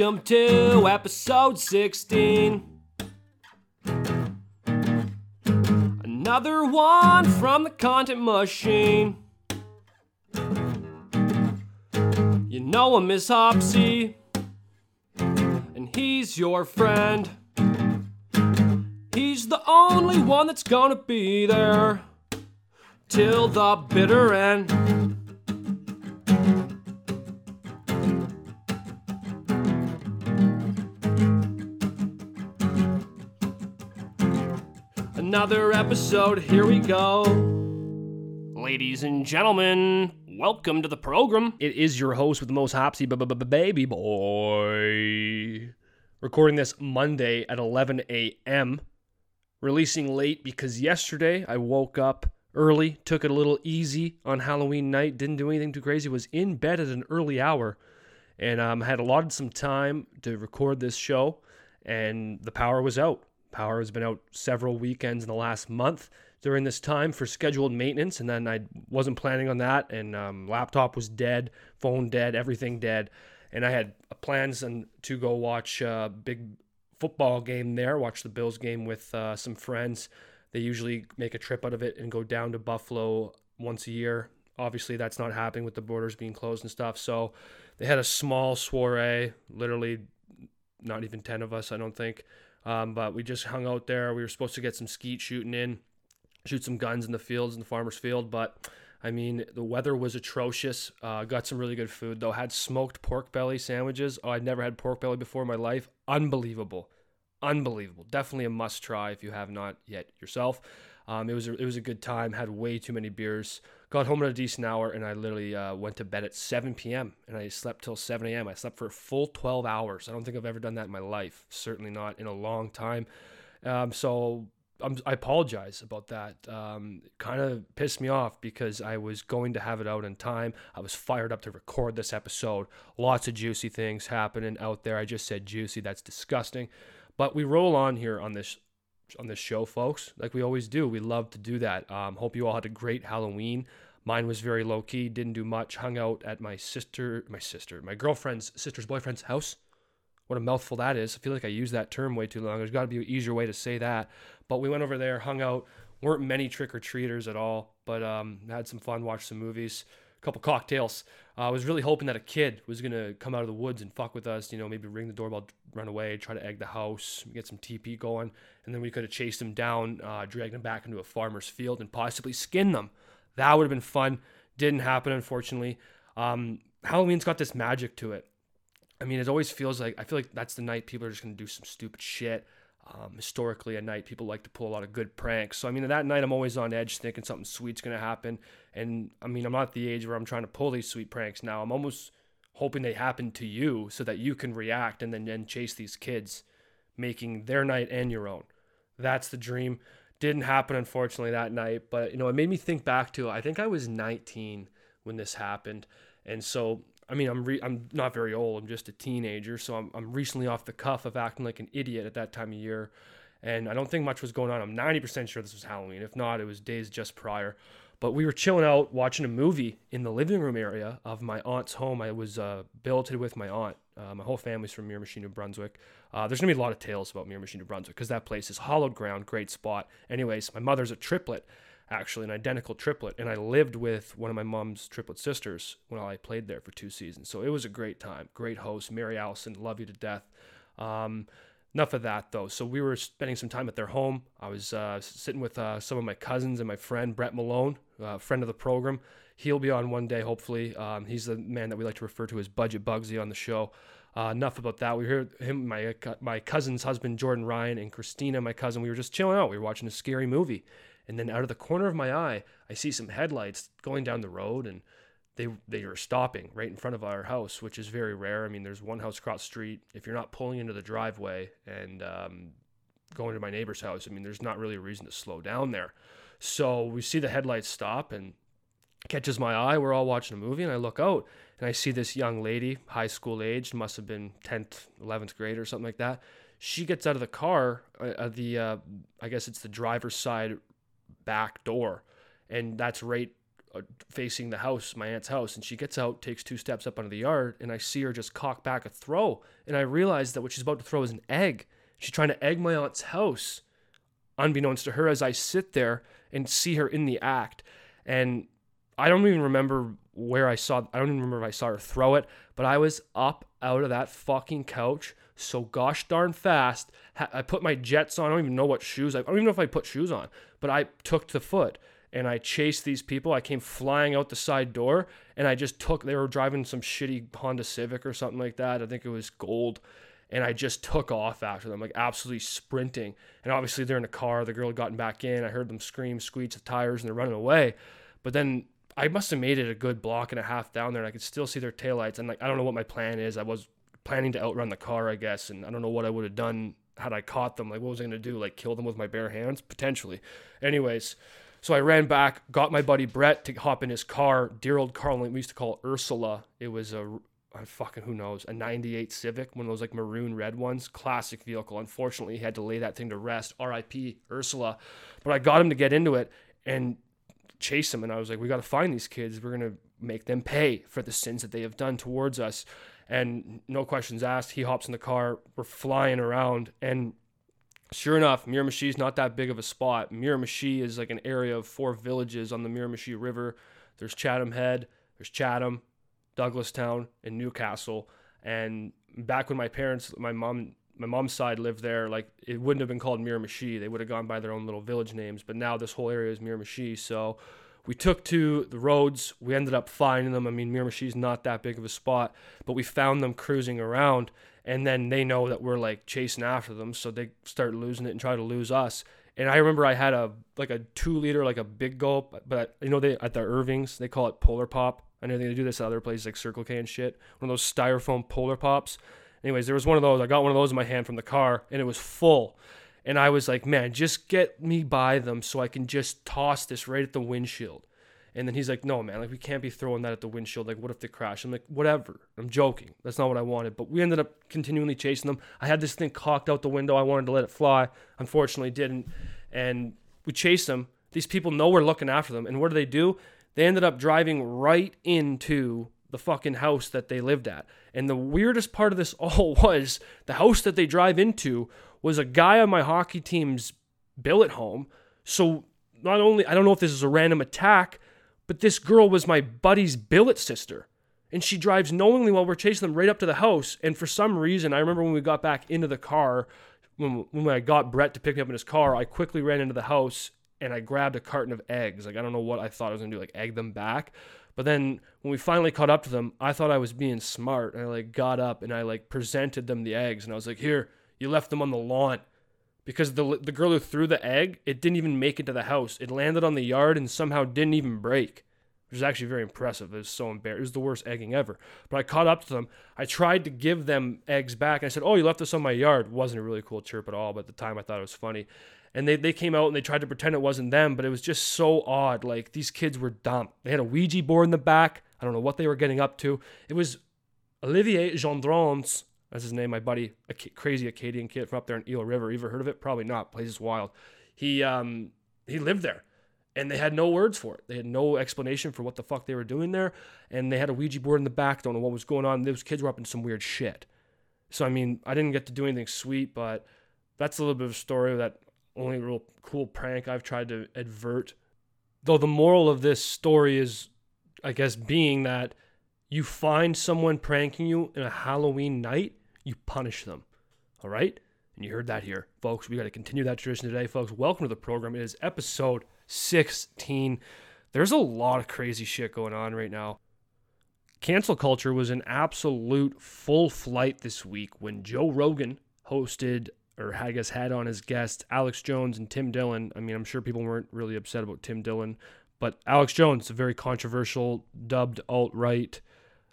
Welcome to episode 16. Another one from the content machine. You know him as Hoppsy, he's your friend. He's the only one that's gonna be there till the bitter end. Another episode, here we go. Ladies and gentlemen, welcome to the program. It is your host with the most Hoppsy baby boy. Recording this Monday at 11 a.m. Releasing late because yesterday I woke up early, took it a little easy on Halloween night, didn't do anything too crazy, was in bed at an early hour, and um, had allotted some time to record this show, and the power was out. Power has been out several weekends in the last month during this time for scheduled maintenance, and then I wasn't planning on that. And um, laptop was dead, phone dead, everything dead, and I had plans and to go watch a big football game there, watch the Bills game with uh, some friends. They usually make a trip out of it and go down to Buffalo once a year. Obviously, that's not happening with the borders being closed and stuff. So they had a small soiree, literally not even 10 of us, I don't think. Um, but we just hung out there. We were supposed to get some skeet shooting in, shoot some guns in the fields in the farmer's field. But I mean, the weather was atrocious. Uh, got some really good food though. Had smoked pork belly sandwiches. Oh, I'd never had pork belly before in my life. Unbelievable, unbelievable. Definitely a must try if you have not yet yourself. Um, it was a, it was a good time. Had way too many beers. Got home at a decent hour, and I literally uh, went to bed at 7 p.m. and I slept till 7 a.m. I slept for a full 12 hours. I don't think I've ever done that in my life. Certainly not in a long time. Um, so I'm, i apologize about that. Um, kind of pissed me off because I was going to have it out in time. I was fired up to record this episode. Lots of juicy things happening out there. I just said juicy. That's disgusting. But we roll on here on this on this show, folks, like we always do. We love to do that. Um, hope you all had a great Halloween. Mine was very low key, didn't do much. Hung out at my sister, my sister, my girlfriend's sister's boyfriend's house. What a mouthful that is. I feel like I use that term way too long. There's got to be an easier way to say that. But we went over there, hung out. weren't many trick or treaters at all, but um, had some fun, watched some movies a couple cocktails. Uh, I was really hoping that a kid was gonna come out of the woods and fuck with us. You know, maybe ring the doorbell, run away, try to egg the house, get some TP going, and then we could have chased them down, uh, dragged them back into a farmer's field, and possibly skinned them. That would have been fun. Didn't happen, unfortunately. Um, Halloween's got this magic to it. I mean, it always feels like I feel like that's the night people are just gonna do some stupid shit. Um, historically, at night, people like to pull a lot of good pranks. So, I mean, that night, I'm always on edge thinking something sweet's to happen. And I mean, I'm not the age where I'm trying to pull these sweet pranks now. I'm almost hoping they happen to you so that you can react and then, then chase these kids, making their night and your own. That's the dream. Didn't happen, unfortunately, that night. But, you know, it made me think back to I think I was 19 when this happened. And so I mean, I'm re- I'm not very old. I'm just a teenager, so I'm I'm recently off the cuff of acting like an idiot at that time of year, and I don't think much was going on. I'm 90% sure this was Halloween. If not, it was days just prior. But we were chilling out watching a movie in the living room area of my aunt's home. I was uh, billeted with my aunt. Uh, my whole family's from Miramichi, New Brunswick. Uh, there's gonna be a lot of tales about Miramichi, New Brunswick, because that place is hollowed ground, great spot. Anyways, my mother's a triplet actually an identical triplet and i lived with one of my mom's triplet sisters when i played there for two seasons. So it was a great time great host mary allison love you to death. Um, enough of that though. So we were spending some time at their home. I was uh, sitting with uh, some of my cousins and my friend brett malone uh, friend of the program. He'll be on one day hopefully. Um, he's the man that we like to refer to as budget bugsy on the show. Uh, enough about that. We heard him, my my cousin's husband, Jordan Ryan, and Christina, my cousin. We were just chilling out. We were watching a scary movie, and then out of the corner of my eye, I see some headlights going down the road, and they they are stopping right in front of our house, which is very rare. I mean, there's one house across the street. If you're not pulling into the driveway and um, going to my neighbor's house, I mean, there's not really a reason to slow down there. So we see the headlights stop, and catches my eye. We're all watching a movie, and I look out and I see this young lady, high school age, must have been 10th, 11th grade or something like that. She gets out of the car, uh, the uh, I guess it's the driver's side back door, and that's right uh, facing the house, my aunt's house. And she gets out, takes two steps up onto the yard, and I see her just cock back a throw, and I realize that what she's about to throw is an egg. She's trying to egg my aunt's house, unbeknownst to her, as I sit there and see her in the act. And I don't even remember where I saw, I don't even remember if I saw her throw it, but I was up out of that fucking couch so gosh darn fast. I put my jets on. I don't even know what shoes. I don't even know if I put shoes on, but I took the foot and I chased these people. I came flying out the side door and I just took, they were driving some shitty Honda Civic or something like that. I think it was gold. And I just took off after them, like absolutely sprinting. And obviously they're in the car. The girl had gotten back in. I heard them scream, squeak the tires, and they're running away. But then I must have made it a good block and a half down there, and I could still see their taillights. And like, I don't know what my plan is. I was planning to outrun the car, I guess, and I don't know what I would have done had I caught them. Like, what was I gonna do? Like, kill them with my bare hands? Potentially. Anyways, so I ran back, got my buddy Brett to hop in his car. Dear old car, we used to call Ursula. It was a fucking who knows a 98 civic one of those like maroon red ones classic vehicle unfortunately he had to lay that thing to rest rip ursula but i got him to get into it and chase them. And I was like, we got to find these kids. We're going to make them pay for the sins that they have done towards us. And no questions asked, he hops in the car. We're flying around. And sure enough, Miramichi is not that big of a spot. Miramichi is like an area of four villages on the Miramichi River. There's Chatham Head, there's Chatham, Douglastown, and Newcastle. And back when my parents, my mom my mom's side lived there, like it wouldn't have been called Miramichi. They would have gone by their own little village names. But now this whole area is Miramichi. So we took to the roads. We ended up finding them. I mean, Miramichi is not that big of a spot, but we found them cruising around. And then they know that we're like chasing after them, so they start losing it and try to lose us. And I remember I had a like a two liter, like a big gulp, but you know they at the Irvings they call it Polar Pop. I know they do this at other places like Circle K and shit. One of those styrofoam Polar Pops. Anyways, there was one of those. I got one of those in my hand from the car, and it was full. And I was like, man, just get me by them so I can just toss this right at the windshield. And then he's like, no, man, like we can't be throwing that at the windshield. Like, what if they crash? I'm like, whatever. I'm joking. That's not what I wanted. But we ended up continually chasing them. I had this thing cocked out the window. I wanted to let it fly. Unfortunately, didn't. And we chased them. These people know we're looking after them. And what do they do? They ended up driving right into the fucking house that they lived at. And the weirdest part of this all was the house that they drive into was a guy on my hockey team's billet home. So not only I don't know if this is a random attack, but this girl was my buddy's billet sister. And she drives knowingly while we're chasing them right up to the house. And for some reason, I remember when we got back into the car, when, when I got Brett to pick me up in his car, I quickly ran into the house and I grabbed a carton of eggs. Like I don't know what I thought I was gonna do, like egg them back. But then when we finally caught up to them, I thought I was being smart and I like got up and I like presented them the eggs and I was like, "Here, you left them on the lawn." Because the the girl who threw the egg, it didn't even make it to the house. It landed on the yard and somehow didn't even break. Which is actually very impressive. It was so embarrassing. It was the worst egging ever. But I caught up to them. I tried to give them eggs back. And I said, Oh, you left this on my yard. Wasn't a really cool chirp at all, but at the time I thought it was funny and they, they came out and they tried to pretend it wasn't them, but it was just so odd. Like these kids were dumb. They had a Ouija board in the back. I don't know what they were getting up to. It was Olivier Gendrons, that's his name, my buddy, a crazy Acadian kid from up there in Eel River. You ever heard of it? Probably not. Place is wild. He um he lived there. And they had no words for it. They had no explanation for what the fuck they were doing there. And they had a Ouija board in the back. Don't know what was going on. Those kids were up in some weird shit. So I mean, I didn't get to do anything sweet, but that's a little bit of a story that only real cool prank I've tried to advert. Though the moral of this story is, I guess, being that you find someone pranking you in a Halloween night, you punish them. All right? And you heard that here, folks. We got to continue that tradition today, folks. Welcome to the program. It is episode 16. There's a lot of crazy shit going on right now. Cancel culture was in absolute full flight this week when Joe Rogan hosted or I guess had on his guests Alex Jones and Tim Dillon. I mean, I'm sure people weren't really upset about Tim Dillon, but Alex Jones, a very controversial, dubbed alt right.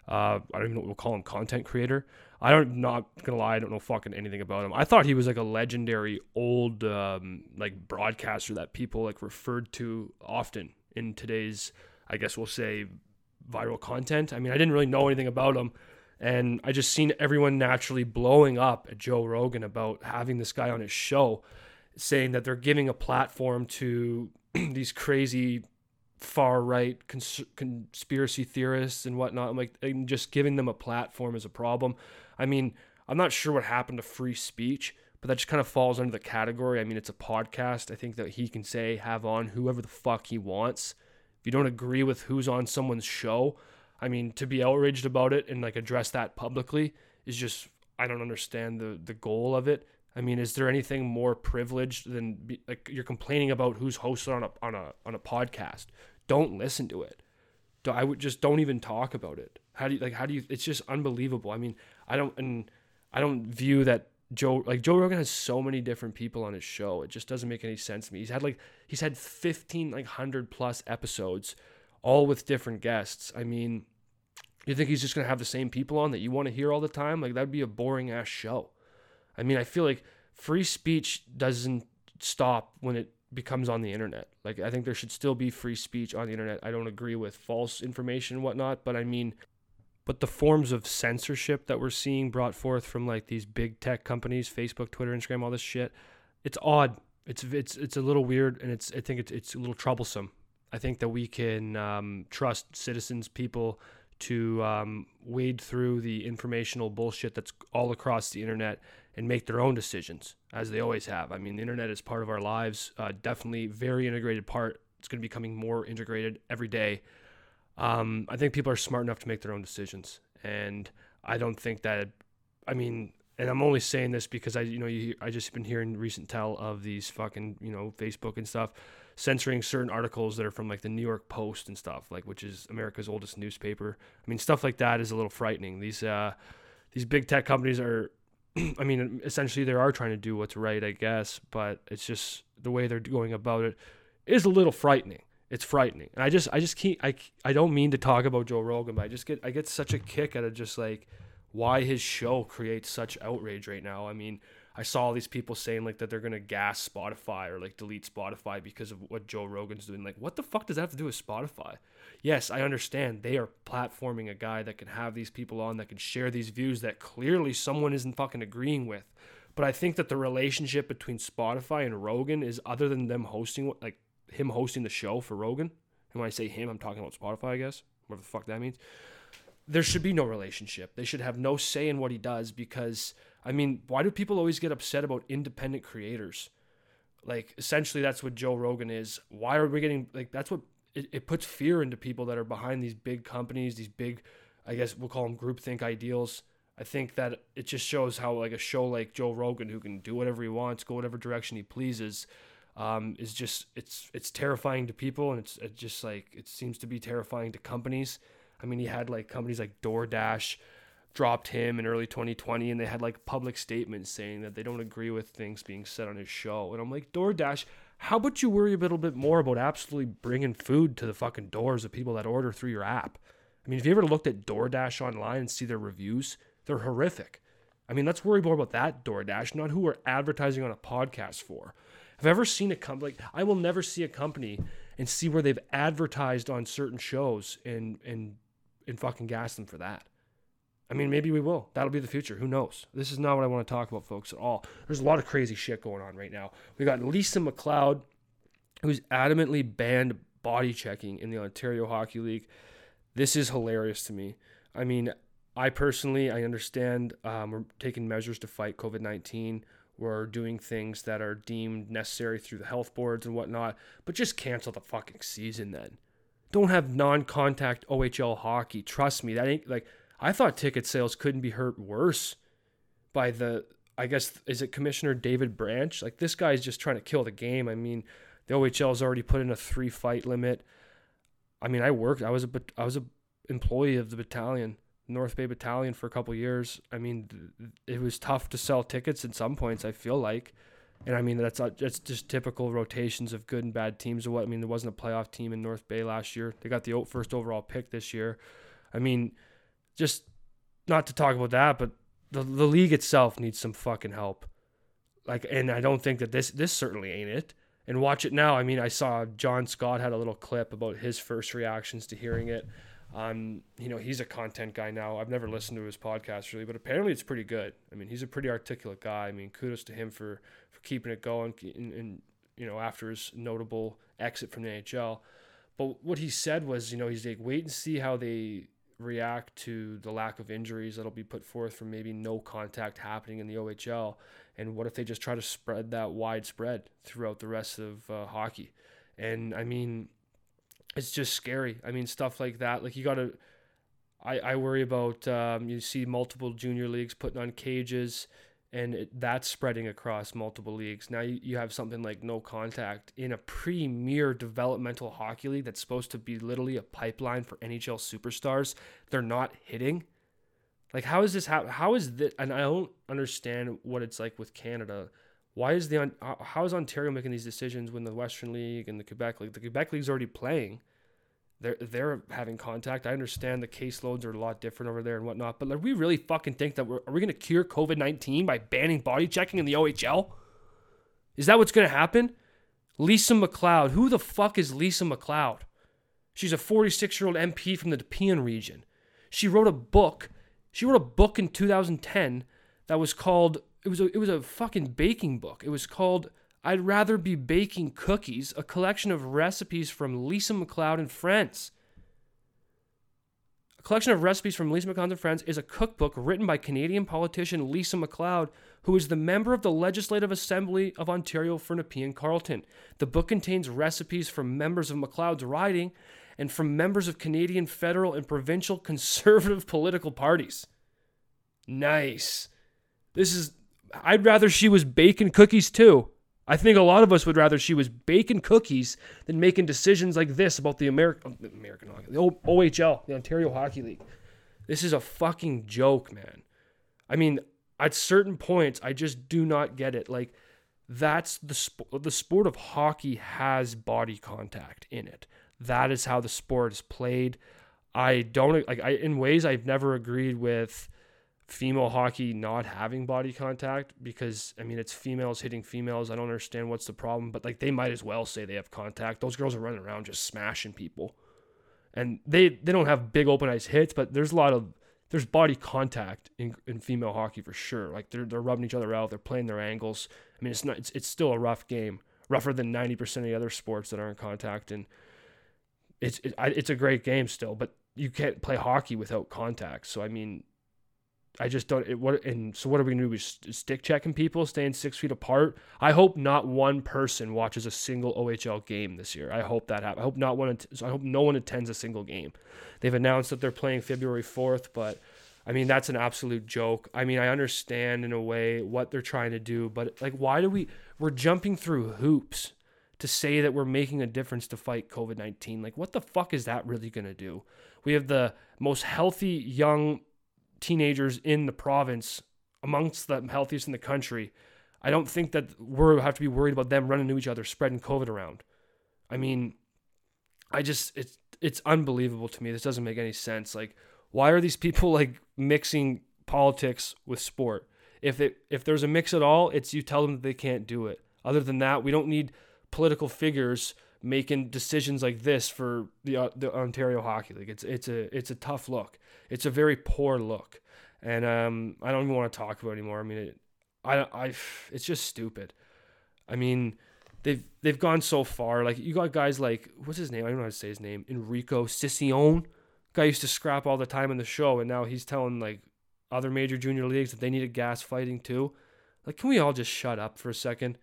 Uh, I don't even know what we'll call him, content creator. I don't, not gonna lie, I don't know fucking anything about him. I thought he was like a legendary old um, like broadcaster that people like referred to often in today's I guess we'll say, viral content. I mean, I didn't really know anything about him. And I just seen everyone naturally blowing up at Joe Rogan about having this guy on his show, saying that they're giving a platform to these crazy far right cons- conspiracy theorists and whatnot. Like, and just giving them a platform is a problem. I mean, I'm not sure what happened to free speech, but that just kind of falls under the category. I mean, it's a podcast. I think that he can say, have on whoever the fuck he wants. If you don't agree with who's on someone's show, I mean, to be outraged about it and like address that publicly is just, I don't understand the, the goal of it. I mean, is there anything more privileged than be, like you're complaining about who's hosted on a on a on a podcast? Don't listen to it. I would just don't even talk about it. How do you like? How do you? It's just unbelievable. I mean, I don't and I don't view that Joe like Joe Rogan has so many different people on his show. It just doesn't make any sense to me. He's had like he's had 15 like 100 plus episodes all with different guests. I mean, you think he's just to have the same people on that you want to hear all the time? Like that'd be a boring ass show. I mean, I feel like free speech doesn't stop when it becomes on the internet. Like I think there should still be free speech on the internet. I don't agree with false information and whatnot, but I mean but the forms of censorship that we're seeing brought forth from like these big tech companies, Facebook, Twitter, Instagram, all this shit, it's odd. It's it's it's a little weird, and it's I think it's it's a little troublesome. I think that we can um, trust citizens, people, to um, wade through the informational bullshit that's all across the internet and make their own decisions, as they always have. I mean, the internet is part of our lives, uh, definitely very integrated part. It's going to be becoming more integrated every day. Um, I think people are smart enough to make their own decisions, and I don't think that. I mean, and I'm only saying this because I, you know, you, I just been hearing recent tell of these fucking, you know, Facebook and stuff censoring certain articles that are from like the New York Post and stuff, like which is America's oldest newspaper. I mean, stuff like that is a little frightening. These uh, these big tech companies are, I mean, essentially they are trying to do what's right, I guess, but it's just the way they're going about it is a little frightening it's frightening. And I just I just keep I I don't mean to talk about Joe Rogan, but I just get I get such a kick out of just like why his show creates such outrage right now. I mean, I saw all these people saying like that they're gonna gas Spotify or like delete Spotify because of what Joe Rogan's doing. Like, what the fuck does that have to do with Spotify? Yes, I understand they are platforming a guy that can have these people on that can share these views that clearly someone isn't fucking agreeing with. But I think that the relationship between Spotify and Rogan is other than them hosting like him hosting the show for Rogan. And when I say him, I'm talking about Spotify, I guess, whatever the fuck that means. There should be no relationship. They should have no say in what he does because, I mean, why do people always get upset about independent creators? Like, essentially, that's what Joe Rogan is. Why are we getting, like, that's what it, it puts fear into people that are behind these big companies, these big, I guess we'll call them groupthink ideals. I think that it just shows how, like, a show like Joe Rogan, who can do whatever he wants, go whatever direction he pleases, um, is just it's it's terrifying to people and it's, it's just like it seems to be terrifying to companies. I mean, he had like companies like DoorDash dropped him in early 2020 and they had like public statements saying that they don't agree with things being said on his show. And I'm like, DoorDash, how about you worry a little bit more about absolutely bringing food to the fucking doors of people that order through your app? I mean, if you ever looked at DoorDash online and see their reviews, they're horrific. I mean, let's worry more about that DoorDash, not who we're advertising on a podcast for. I've ever seen a company like I will never see a company and see where they've advertised on certain shows and and and fucking gas them for that. I mean, maybe we will. That'll be the future. Who knows? This is not what I want to talk about, folks, at all. There's a lot of crazy shit going on right now. We got Lisa MacLeod, who's adamantly banned body checking in the Ontario Hockey League. This is hilarious to me. I mean, I personally, I understand um, we're taking measures to fight COVID 19 we're doing things that are deemed necessary through the health boards and whatnot, but just cancel the fucking season then. Don't have non contact OHL hockey. Trust me, that ain't like I thought ticket sales couldn't be hurt worse by the I guess is it Commissioner David Branch? Like this guy's just trying to kill the game. I mean, the OHL has already put in a three fight limit. I mean, I worked. I was a I was a employee of the battalion North Bay Battalion for a couple years. I mean, it was tough to sell tickets at some points. I feel like, and I mean that's uh, that's just typical rotations of good and bad teams. Or what I mean, there wasn't a playoff team in North Bay last year. They got the first overall pick this year. I mean, just not to talk about that, but the the league itself needs some fucking help. Like, and I don't think that this this certainly ain't it. and watch it now. I mean, I saw John Scott had a little clip about his first reactions to hearing it. Um, you know, he's a content guy now. I've never listened to his podcast really, but apparently it's pretty good. I mean, he's a pretty articulate guy. I mean, kudos to him for for keeping it going. And, and you know, after his notable exit from the NHL. But what he said was, you know, he's like, wait and see how they react to the lack of injuries that'll be put forth from maybe no contact happening in the OHL. And what if they just try to spread that widespread throughout the rest of uh, hockey? And I mean, it's just scary. I mean, stuff like that. Like you got to. I, I worry about um, you see multiple junior leagues putting on cages and it, that's spreading across multiple leagues. Now you, you have something like no contact in a premier developmental hockey league that's supposed to be literally a pipeline for NHL superstars. They're not hitting. Like how is this how how is this and I don't understand what it's like with Canada. Why is the how is Ontario making these decisions when the Western League and the Quebec League the Quebec League's already playing? They're they're having contact. I understand the caseloads are a lot different over there and whatnot, but like, we really fucking think that we're are we gonna cure COVID nineteen by banning body checking in the OHL? Is that what's gonna happen? Lisa MacLeod. Who the fuck is Lisa MacLeod? She's a 46 year old MP from the Nepean region. She wrote a book. She wrote a book in 2010 that was called. It was a it was a fucking baking book. It was called I'd rather be baking cookies, a collection of recipes from Lisa MacLeod and Friends. A collection of recipes from Lisa MacLeod and Friends is a cookbook written by Canadian politician Lisa MacLeod, who is the member of the Legislative Assembly of Ontario for Nepean Carleton. The book contains recipes from members of MacLeod's riding and from members of Canadian federal and provincial conservative political parties. Nice. This is I'd rather she was baking cookies too. I think a lot of us would rather she was baking cookies than making decisions like this about the American um, American hockey, the OHL, the Ontario Hockey League. This is a fucking joke, man. I mean, at certain points, I just do not get it. Like, that's the sport. The sport of hockey has body contact in it. That is how the sport is played. I don't like. I in ways I've never agreed with female hockey not having body contact because I mean it's females hitting females. I don't understand what's the problem, but like they might as well say they have contact. Those girls are running around just smashing people. And they they don't have big open ice hits, but there's a lot of there's body contact in, in female hockey for sure. Like they're they're rubbing each other out, they're playing their angles. I mean it's not it's it's still a rough game. Rougher than 90% of the other sports that aren't contact and it's it, it's a great game still, but you can't play hockey without contact. So I mean, I just don't. It, what and so what are we gonna do? We stick checking people, staying six feet apart. I hope not one person watches a single OHL game this year. I hope that happens. I hope not one. I hope no one attends a single game. They've announced that they're playing February fourth, but I mean that's an absolute joke. I mean I understand in a way what they're trying to do, but like why do we? We're jumping through hoops to say that we're making a difference to fight COVID nineteen. Like what the fuck is that really gonna do? We have the most healthy young teenagers in the province amongst the healthiest in the country. I don't think that we have to be worried about them running into each other, spreading COVID around. I mean, I just it's it's unbelievable to me. This doesn't make any sense. Like, why are these people like mixing politics with sport? If it if there's a mix at all, it's you tell them that they can't do it. Other than that, we don't need political figures making decisions like this for the uh, the Ontario Hockey League. It's it's a it's a tough look. It's a very poor look, and um, I don't even want to talk about it anymore. I mean, it, I I it's just stupid. I mean, they've they've gone so far. Like you got guys like what's his name? I don't know how to say his name. Enrico Ciccone. Guy used to scrap all the time in the show, and now he's telling like other major junior leagues that they need a gas fighting too. Like, can we all just shut up for a second?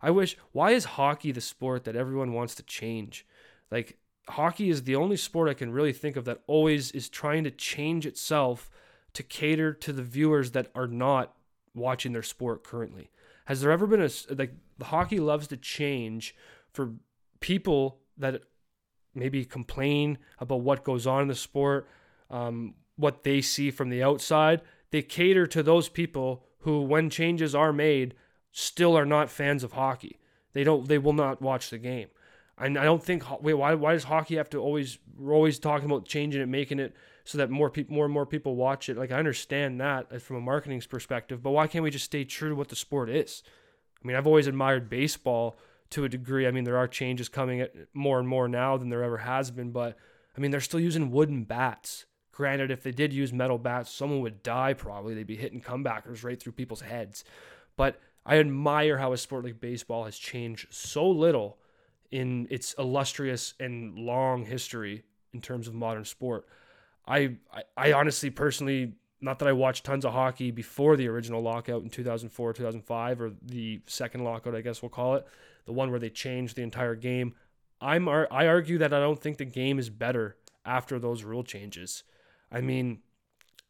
I wish, why is hockey the sport that everyone wants to change? Like, hockey is the only sport I can really think of that always is trying to change itself to cater to the viewers that are not watching their sport currently. Has there ever been a, like, the hockey loves to change for people that maybe complain about what goes on in the sport, um, what they see from the outside. They cater to those people who, when changes are made, still are not fans of hockey. They don't. They will not watch the game. And I don't think. Wait, why? Why does hockey have to always? We're always talking about changing it, making it so that more people, more and more people watch it. Like I understand that uh, from a marketing perspective, but why can't we just stay true to what the sport is? I mean, I've always admired baseball to a degree. I mean, there are changes coming more and more now than there ever has been, but I mean, they're still using wooden bats. Granted, if they did use metal bats, someone would die probably. They'd be hitting comebackers right through people's heads. But I admire how a sport like baseball has changed so little in its illustrious and long history in terms of modern sport. I, I, I honestly, personally, not that I watched tons of hockey before the original lockout in 2004, 2005, or the second lockout, I guess we'll call it, the one where they changed the entire game. I'm I argue that I don't think the game is better after those rule changes. I mean,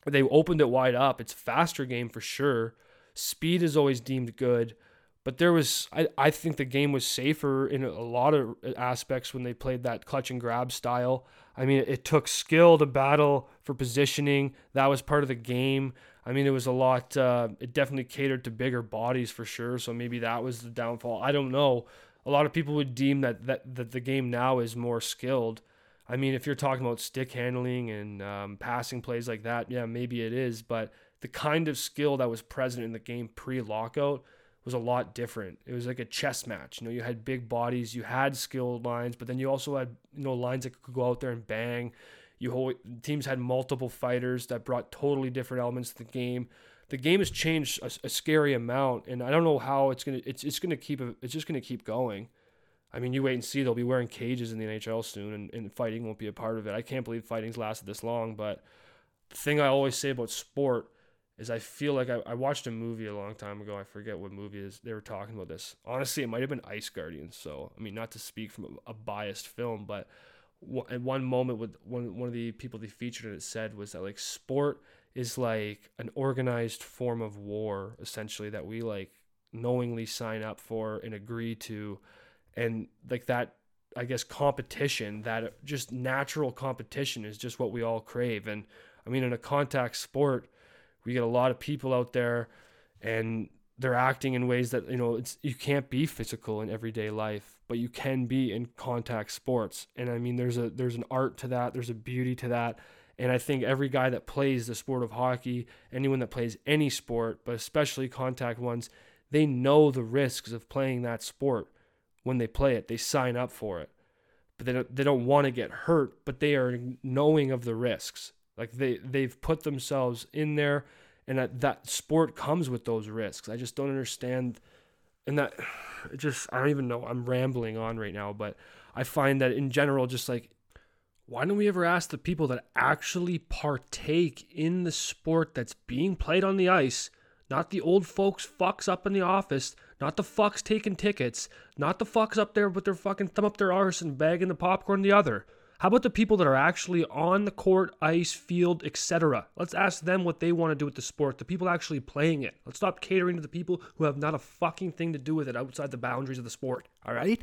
they opened it wide up. It's faster game for sure. Speed is always deemed good. But there was, I, I think the game was safer in a lot of aspects when they played that clutch and grab style. I mean, it took skill to battle for positioning. That was part of the game. I mean, it was a lot, uh, it definitely catered to bigger bodies for sure. So maybe that was the downfall. I don't know. A lot of people would deem that, that, that the game now is more skilled. I mean, if you're talking about stick handling and um, passing plays like that, yeah, maybe it is. But the kind of skill that was present in the game pre lockout, was a lot different. It was like a chess match. You know, you had big bodies, you had skilled lines, but then you also had you know lines that could go out there and bang. You hold, teams had multiple fighters that brought totally different elements to the game. The game has changed a, a scary amount, and I don't know how it's gonna. It's it's gonna keep. It's just gonna keep going. I mean, you wait and see. They'll be wearing cages in the NHL soon, and, and fighting won't be a part of it. I can't believe fighting's lasted this long. But the thing I always say about sport is I feel like I, I watched a movie a long time ago. I forget what movie is. They were talking about this. Honestly, it might have been Ice Guardians. So I mean, not to speak from a, a biased film, but at one moment with one one of the people they featured it said was that like sport is like an organized form of war essentially that we like knowingly sign up for and agree to and like that I guess competition that just natural competition is just what we all crave and I mean in a contact sport we get a lot of people out there and they're acting in ways that you know it's you can't be physical in everyday life but you can be in contact sports. And i mean there's a there's an art to that. There's a beauty to that. And i think every guy that plays the sport of hockey anyone that plays any sport but especially contact ones they know the risks of playing that sport when they play it. They sign up for it. But they don't, they don't want to get hurt but they are knowing of the risks like they they've put themselves in there, and that that sport comes with those risks. I just don't understand, and that it just I don't even know. I'm rambling on right now, but I find that in general, just like why don't we ever ask the people that actually partake in the sport that's being played on the ice, not the old folks fucks up in the office, not the fucks taking tickets, not the fucks up there with their fucking thumb up their arse and bagging the popcorn the other. How about the people that are actually on the court, ice, field, etc.? Let's ask them what they want to do with the sport, the people actually playing it. Let's stop catering to the people who have not a fucking thing to do with it outside the boundaries of the sport. All right?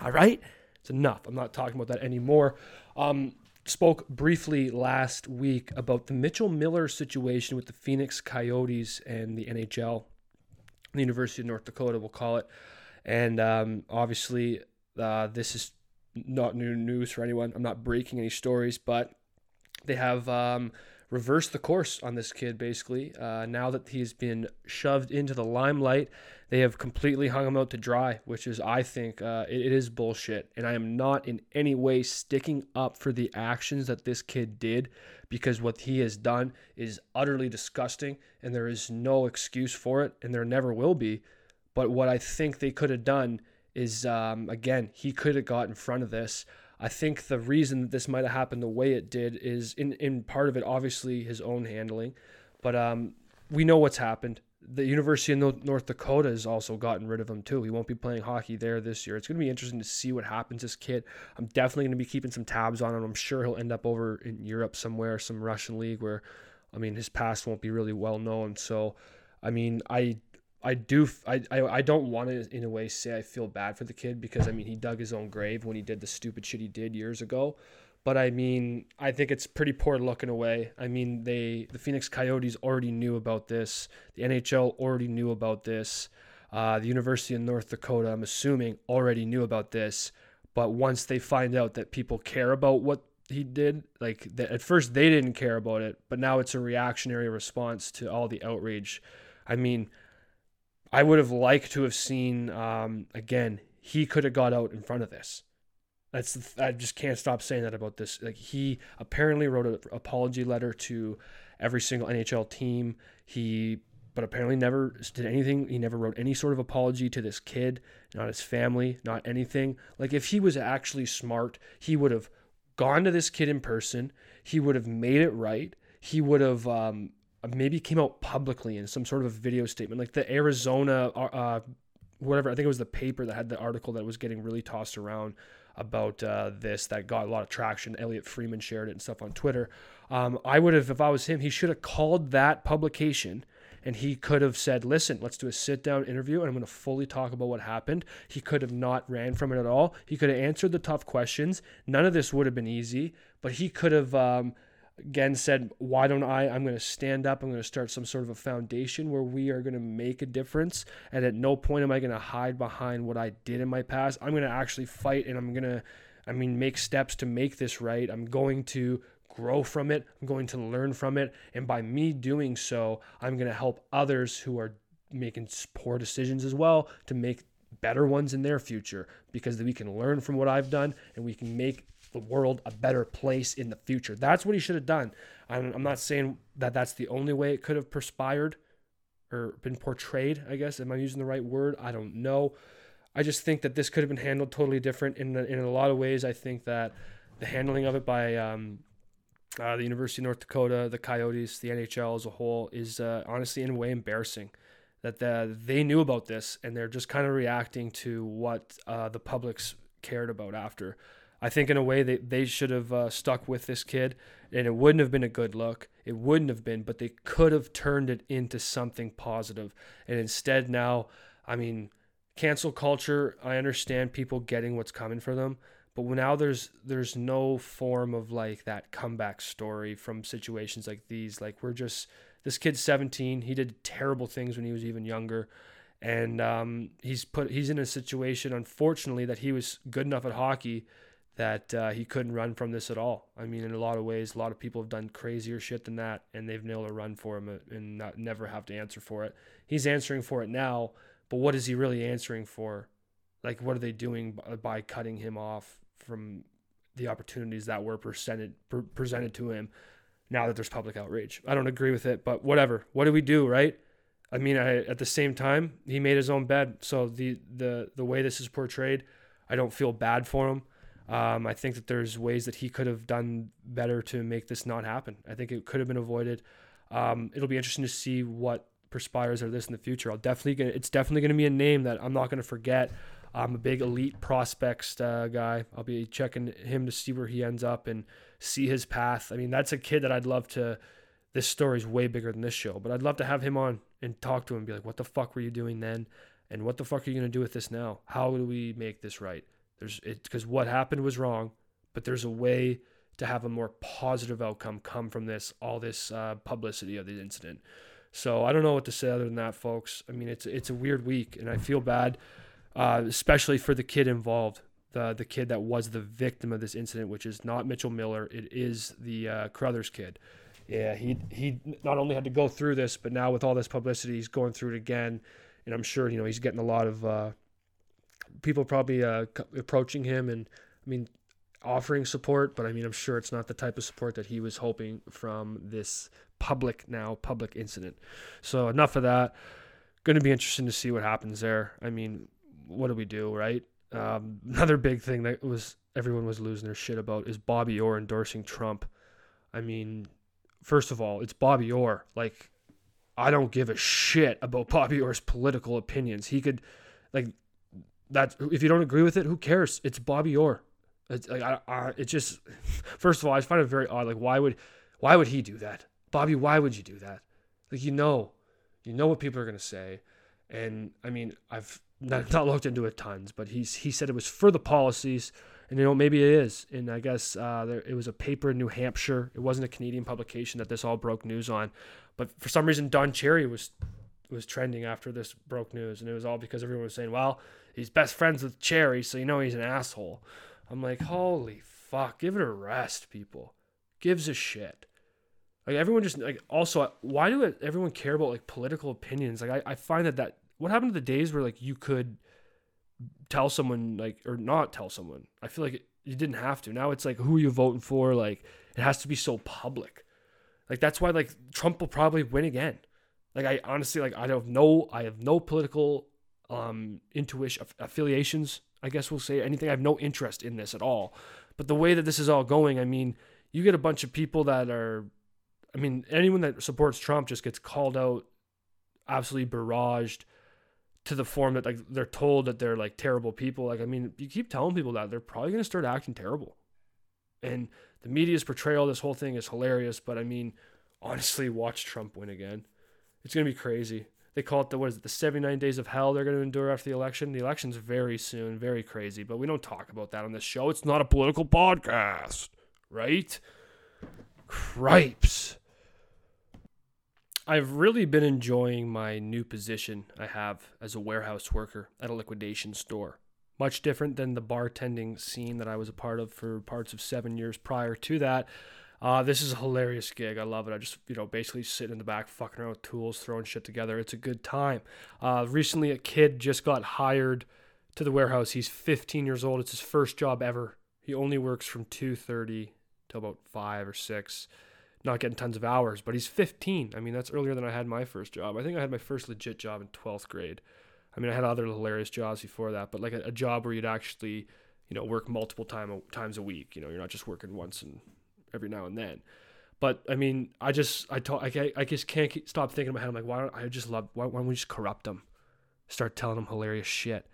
All right? It's enough. I'm not talking about that anymore. Um, spoke briefly last week about the Mitchell Miller situation with the Phoenix Coyotes and the NHL, the University of North Dakota, we'll call it. And um, obviously, uh, this is not new news for anyone. I'm not breaking any stories, but they have um, reversed the course on this kid basically. Uh, now that he's been shoved into the limelight, they have completely hung him out to dry, which is, I think, uh, it, it is bullshit. And I am not in any way sticking up for the actions that this kid did because what he has done is utterly disgusting and there is no excuse for it and there never will be. But what I think they could have done is um, again he could have got in front of this. I think the reason that this might have happened the way it did is in in part of it obviously his own handling, but um, we know what's happened. The University of North Dakota has also gotten rid of him too. He won't be playing hockey there this year. It's going to be interesting to see what happens. This kid, I'm definitely going to be keeping some tabs on him. I'm sure he'll end up over in Europe somewhere, some Russian league where, I mean, his past won't be really well known. So, I mean, I I do I, I, I don't want to in a way say I feel bad for the kid because I mean he dug his own grave when he did the stupid shit he did years ago. But I mean, I think it's pretty poor luck in a way. I mean, they the Phoenix Coyotes already knew about this. The NHL already knew about this. Uh, the University of North Dakota, I'm assuming, already knew about this. But once they find out that people care about what he did, like that at first they didn't care about it, but now it's a reactionary response to all the outrage. I mean, I would have liked to have seen um, again. he could have got out in front of this. That's I just can't stop saying that about this. Like he apparently wrote an apology letter to every single NHL team. He but apparently never did anything. He never wrote any sort of apology to this kid, not his family, not anything. Like if he was actually smart, he would have gone to this kid in person. He would have made it right. He would have um, maybe came out publicly in some sort of a video statement, like the Arizona, uh, uh whatever. I think it was the paper that had the article that was getting really tossed around about uh, this that got a lot of traction. Elliotte Friedman shared it and stuff on Twitter. Um, I would have, if I was him, he should have called that publication and he could have said, "Listen, let's do a sit-down interview, and I'm going to fully talk about what happened." He could have not ran from it at all. He could have answered the tough questions. None of this would have been easy, but he could have um, again said, "Why don't I? I'm going to stand up. I'm going to start some sort of a foundation where we are going to make a difference. And at no point am I going to hide behind what I did in my past. I'm going to actually fight, and I'm going to." I mean, make steps to make this right. I'm going to grow from it. I'm going to learn from it. And by me doing so, I'm going to help others who are making poor decisions as well to make better ones in their future because we can learn from what I've done and we can make the world a better place in the future. That's what he should have done. I'm, not saying that that's the only way it could have perspired or been portrayed, I guess. Am I using the right word? I don't know. I just think that this could have been handled totally different in, in a lot of ways. I think that the handling of it by um, uh, the University of North Dakota, the Coyotes, the NHL as a whole is uh, honestly in a way embarrassing that the, they knew about this and they're just kind of reacting to what uh, the public's cared about after. I think in a way they, they should have uh, stuck with this kid and it wouldn't have been a good look. It wouldn't have been, but they could have turned it into something positive. And instead now, I mean, cancel culture, I understand people getting what's coming for them, but now there's there's no form of like that comeback story from situations like these like we're just this kid's 17 he did terrible things when he was even younger and um, he's put he's in a situation unfortunately that he was good enough at hockey that uh, he couldn't run from this at all. I mean, in a lot of ways, a lot of people have done crazier shit than that, and they've nailed a run for him and not, never have to answer for it. He's answering for it now, but what is he really answering for? Like, what are they doing by cutting him off from the opportunities that were presented pre- presented to him now that there's public outrage. I don't agree with it, but whatever. What do we do, right? I mean, I, at the same time, he made his own bed. So the the the way this is portrayed, I don't feel bad for him. Um, I think that there's ways that he could have done better to make this not happen. I think it could have been avoided. Um, it'll be interesting to see what perspires out of this in the future. I'll definitely get, it's definitely going to be a name that I'm not going to forget. I'm a big elite prospects uh, guy. I'll be checking him to see where he ends up and see his path. I mean, that's a kid that I'd love to. This story's way bigger than this show, but I'd love to have him on and talk to him and be like, what the fuck were you doing then? And what the fuck are you going to do with this now? How do we make this right? There's because what happened was wrong, but there's a way to have a more positive outcome come from this, all this uh, publicity of the incident. So I don't know what to say other than that, folks. I mean, it's it's a weird week, and I feel bad uh, especially for the kid involved, the the kid that was the victim of this incident, which is not Mitchell Miller. It is the uh, Crothers kid. Yeah, he he not only had to go through this, but now with all this publicity, he's going through it again, and I'm sure you know he's getting a lot of uh, people probably uh, approaching him and I mean offering support, but I mean I'm sure it's not the type of support that he was hoping from this public now public incident. So enough of that. Going to be interesting to see what happens there. I mean, what do we do, right? Um, another big thing that was everyone was losing their shit about is Bobby Orr endorsing Trump. I mean, first of all, it's Bobby Orr. Like, I don't give a shit about Bobby Orr's political opinions. He could, like, that. If you don't agree with it, who cares? It's Bobby Orr. It's like, I, I, it just, first of all, I find it very odd. Like, why would, why would he do that, Bobby? Why would you do that? Like, you know, you know what people are gonna say, and I mean, I've not, not looked into it tons, but he's he said it was for the policies, and you know maybe it is. And I guess uh, there, it was a paper in New Hampshire. It wasn't a Canadian publication that this all broke news on, but for some reason Don Cherry was was trending after this broke news, and it was all because everyone was saying, "Well, he's best friends with Cherry, so you know he's an asshole." I'm like, holy fuck, give it a rest, people. Gives a shit. Like everyone just like also why do everyone care about like political opinions? Like I, I find that that what happened to the days where like you could tell someone like or not tell someone. I feel like you didn't have to. Now it's like who are you voting for? Like it has to be so public. Like that's why like Trump will probably win again. Like I honestly like I have no I have no political um intuition affiliations. I guess we'll say anything. I have no interest in this at all. But the way that this is all going, I mean, you get a bunch of people that are I mean, anyone that supports Trump just gets called out absolutely barraged to the form that like they're told that they're like terrible people. Like I mean, you keep telling people that they're probably going to start acting terrible. And the media's portrayal this whole thing is hilarious, but I mean, honestly, watch Trump win again. It's going to be crazy. They call it the what is it, the 79 days of hell they're going to endure after the election. The election's very soon, very crazy, but we don't talk about that on this show. It's not a political podcast, right? Cripes. I've really been enjoying my new position I have as a warehouse worker at a liquidation store. Much different than the bartending scene that I was a part of for parts of seven years prior to that. Uh, this is a hilarious gig. I love it. I just, you know, basically sitting in the back, fucking around with tools, throwing shit together. It's a good time. Uh, recently, a kid just got hired to the warehouse. He's 15 years old. It's his first job ever. He only works from 2:30 till about five or six not getting tons of hours, but he's 15. I mean, that's earlier than I had my first job. I think I had my first legit job in 12th grade. I mean, I had other hilarious jobs before that, but like a, a job where you'd actually, you know, work multiple time times a week. You know, you're not just working once and every now and then. But I mean, I just I talk, I, I just can't keep, stop thinking in my head. I'm like, why don't I just love? Why, why don't we just corrupt them? Start telling them hilarious shit.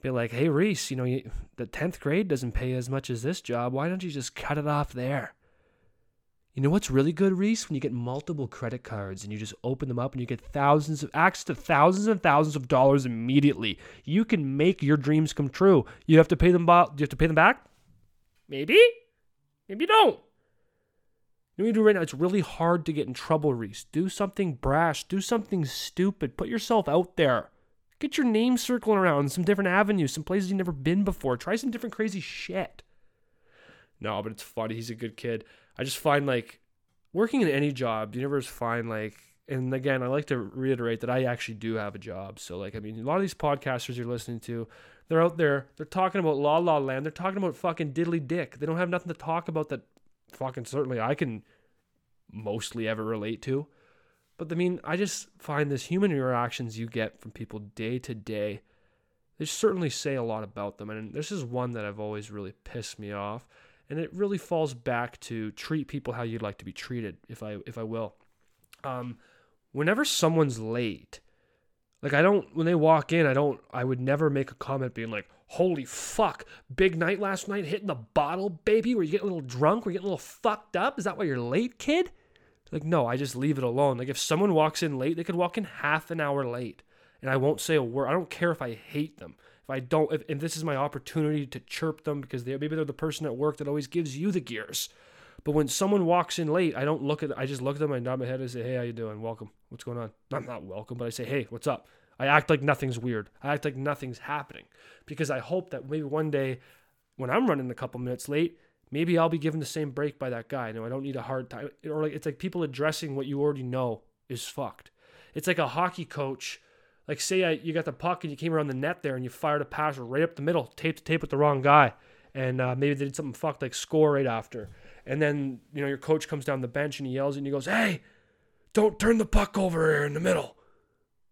Be like, hey Reese, you know, you, the tenth grade doesn't pay as much as this job. Why don't you just cut it off there? You know what's really good, Reese? When you get multiple credit cards and you just open them up and you get thousands of access to thousands and thousands of dollars immediately. You can make your dreams come true. You have to pay them. Bo- you have to pay them back. Maybe, maybe you don't. You know what you do right now? It's really hard to get in trouble, Reese. Do something brash. Do something stupid. Put yourself out there. Get your name circling around some different avenues, some places you've never been before. Try some different crazy shit. No, but it's funny. He's a good kid. I just find like working in any job, you never find like and again, I like to reiterate that I actually do have a job. So like I mean, a lot of these podcasters you're listening to, they're out there, they're talking about La La Land, they're talking about fucking diddly dick. They don't have nothing to talk about that fucking certainly I can mostly ever relate to. But I mean, I just find this human interactions you get from people day to day, they certainly say a lot about them. And this is one that I've always really pissed me off and it really falls back to treat people how you'd like to be treated if i if i will um whenever someone's late like i don't when they walk in i don't i would never make a comment being like holy fuck big night last night hitting the bottle baby were you getting a little drunk were you getting a little fucked up is that why you're late kid like no i just leave it alone like if someone walks in late they could walk in half an hour late and i won't say a word i don't care if i hate them if I don't, if, if this is my opportunity to chirp them because they maybe they're the person at work that always gives you the gears. But when someone walks in late, I don't look at. I just look at them. I nod my head. and say, "Hey, how you doing? Welcome. What's going on?" I'm not welcome, but I say, "Hey, what's up?" I act like nothing's weird. I act like nothing's happening because I hope that maybe one day, when I'm running a couple minutes late, maybe I'll be given the same break by that guy. No, I don't need a hard time. Or like it's like people addressing what you already know is fucked. It's like a hockey coach like say I, you got the puck and you came around the net there and you fired a pass right up the middle, tape to tape with the wrong guy, and uh, maybe they did something fucked like score right after, and then you know your coach comes down the bench and he yells and he goes, "Hey, don't turn the puck over here in the middle."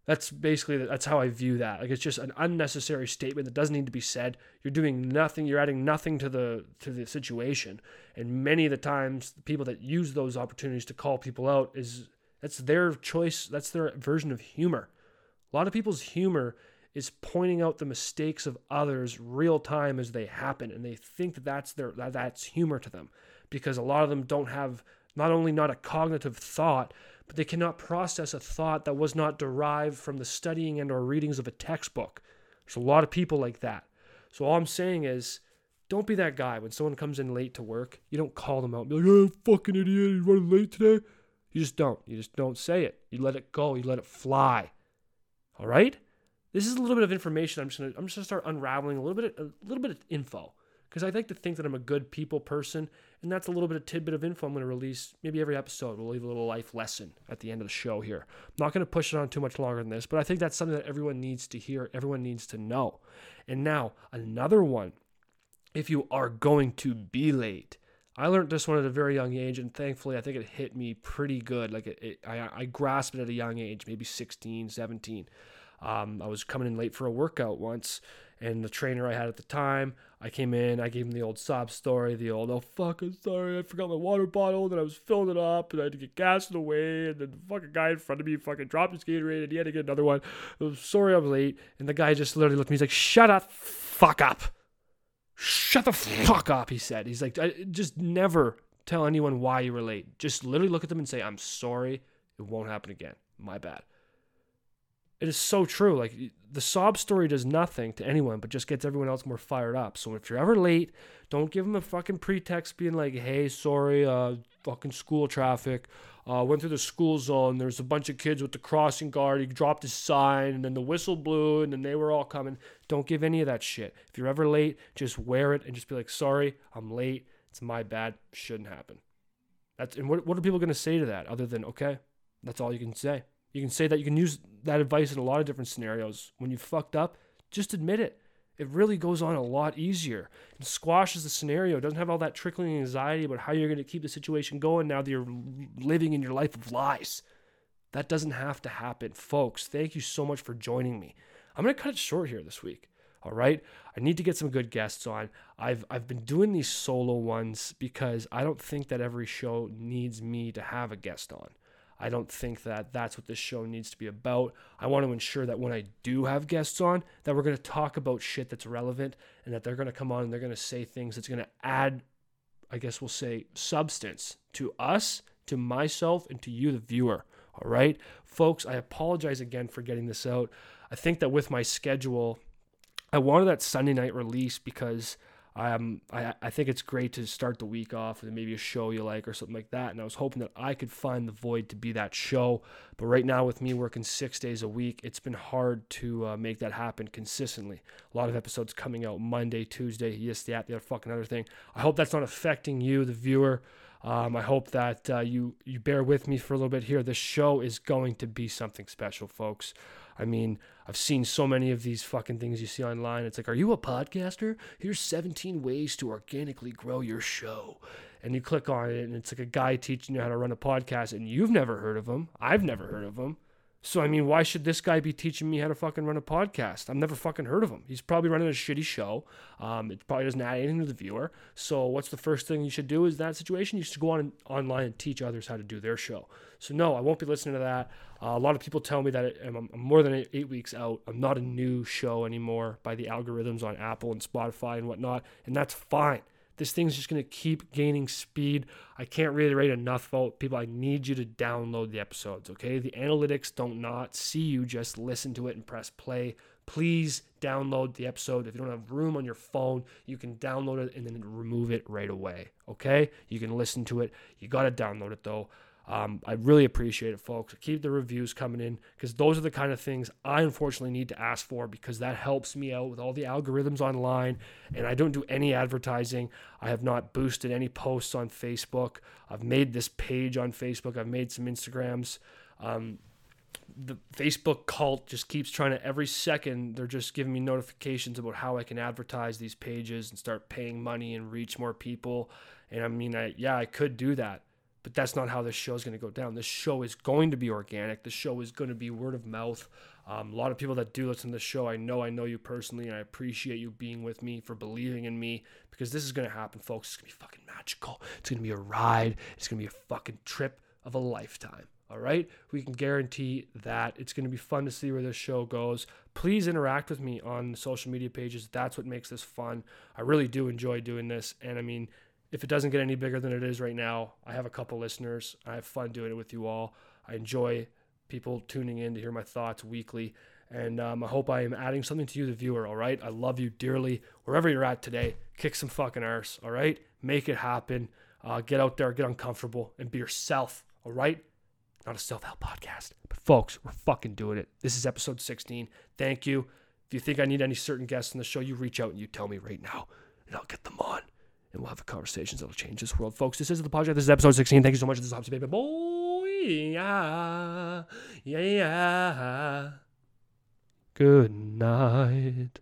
That's basically that's how I view that. Like it's just an unnecessary statement that doesn't need to be said. You're doing nothing. You're adding nothing to the to the situation. And many of the times, the people that use those opportunities to call people out is that's their choice. That's their version of humor. A lot of people's humor is pointing out the mistakes of others real time as they happen and they think that that's their that that's humor to them because a lot of them don't have not only not a cognitive thought but they cannot process a thought that was not derived from the studying and or readings of a textbook. There's a lot of people like that. So all i'm saying is don't be that guy when someone comes in late to work. You don't call them out and be like oh fucking idiot. You running late today. You just don't. You just don't say it. You let it go. You let it fly. All right? This is a little bit of information. I'm just gonna I'm just gonna start unraveling a little bit of, a little bit of info. Because I like to think that I'm a good people person, and that's a little bit of tidbit of info I'm going to release. Maybe every episode will leave a little life lesson at the end of the show here. I'm not going to push it on too much longer than this, but I think that's something that everyone needs to hear, everyone needs to know. And now, another one. If you are going to be late, I learned this one at a very young age, and thankfully, I think it hit me pretty good. Like it, it I, I grasped it at a young age, maybe 16, 17. Um, I was coming in late for a workout once, and the trainer I had at the time, I came in, I gave him the old sob story, the old, oh fuck, I'm sorry, I forgot my water bottle, and I was filling it up, and I had to get gas in the way, and then the fucking guy in front of me fucking dropped his Gatorade, and he had to get another one. I was sorry I'm late, and the guy just literally looked at me, he's like, shut up, fuck up. Shut the fuck up, he said. He's like, just never tell anyone why you were late. Just literally look at them and say, I'm sorry, it won't happen again. My bad it is so true. Like the sob story does nothing to anyone, but just gets everyone else more fired up. So if you're ever late, don't give them a fucking pretext being like, "Hey, sorry, uh, fucking school traffic. Uh, went through the school zone. There's a bunch of kids with the crossing guard. He dropped his sign, and then the whistle blew, and then they were all coming. Don't give any of that shit. If you're ever late, just wear it and just be like, "Sorry, I'm late. It's my bad. Shouldn't happen." That's and what what are people gonna say to that other than okay? That's all you can say. You can say that you can use that advice in a lot of different scenarios. When you fucked up, just admit it. It really goes on a lot easier. It squashes the scenario. It doesn't have all that trickling anxiety about how you're going to keep the situation going now that you're living in your life of lies. That doesn't have to happen. Folks, thank you so much for joining me. I'm going to cut it short here this week. All right. I need to get some good guests on. I've I've been doing these solo ones because I don't think that every show needs me to have a guest on. I don't think that that's what this show needs to be about. I want to ensure that when I do have guests on, that we're going to talk about shit that's relevant and that they're going to come on and they're going to say things that's going to add, I guess we'll say, substance to us, to myself, and to you, the viewer. All right, folks, I apologize again for getting this out. I think that with my schedule, I wanted that Sunday night release because um, I, I think it's great to start the week off with maybe a show you like or something like that. And I was hoping that I could find the void to be that show. But right now, with me working six days a week, it's been hard to uh, make that happen consistently. A lot of episodes coming out Monday, Tuesday, yes, that, the other fucking other thing. I hope that's not affecting you, the viewer. Um, I hope that uh, you you bear with me for a little bit here. This show is going to be something special, folks. I mean, I've seen so many of these fucking things you see online. It's like, are you a podcaster? Here's 17 ways to organically grow your show. And you click on it, and it's like a guy teaching you how to run a podcast, and you've never heard of him. I've never heard of him. So I mean, why should this guy be teaching me how to fucking run a podcast? I've never fucking heard of him. He's probably running a shitty show. Um, it probably doesn't add anything to the viewer. So what's the first thing you should do? Is that situation you should go on online and teach others how to do their show. So no, I won't be listening to that. Uh, a lot of people tell me that it, I'm, I'm, more than eight, eight weeks out. I'm not a new show anymore by the algorithms on Apple and Spotify and whatnot, and that's fine. This thing's just going to keep gaining speed. I can't reiterate enough, folks. people. I need you to download the episodes, okay? The analytics don't not see you, just listen to it and press play. Please download the episode. If you don't have room on your phone, you can download it and then remove it right away, okay? You can listen to it. You got to download it though. Um, I really appreciate it, folks. Keep the reviews coming in because those are the kind of things I unfortunately need to ask for because that helps me out with all the algorithms online. And I don't do any advertising. I have not boosted any posts on Facebook. I've made this page on Facebook. I've made some Instagrams. Um, the Facebook cult just keeps trying to every second they're just giving me notifications about how I can advertise these pages and start paying money and reach more people. And I mean, I, yeah, I could do that but that's not how this show is going to go down. This show is going to be organic. The show is going to be word of mouth. Um, a lot of people that do listen to the show, I know I know you personally, and I appreciate you being with me for believing in me because this is going to happen, folks. It's going to be fucking magical. It's going to be a ride. It's going to be a fucking trip of a lifetime. All right. We can guarantee that it's going to be fun to see where this show goes. Please interact with me on social media pages. That's what makes this fun. I really do enjoy doing this. And I mean, if it doesn't get any bigger than it is right now, I have a couple listeners. I have fun doing it with you all. I enjoy people tuning in to hear my thoughts weekly. And um, I hope I am adding something to you, the viewer. All right. I love you dearly. Wherever you're at today, kick some fucking arse. All right. Make it happen. Uh, get out there, get uncomfortable, and be yourself. All right. Not a self help podcast. But folks, we're fucking doing it. This is episode 16. Thank you. If you think I need any certain guests on the show, you reach out and you tell me right now. and I'll get them on. And we'll have conversations that'll change this world. Folks, this is the podcast. This is episode 16. Thank you so much. This is Hoppsy Baby Boy. Yeah. Yeah. Good night.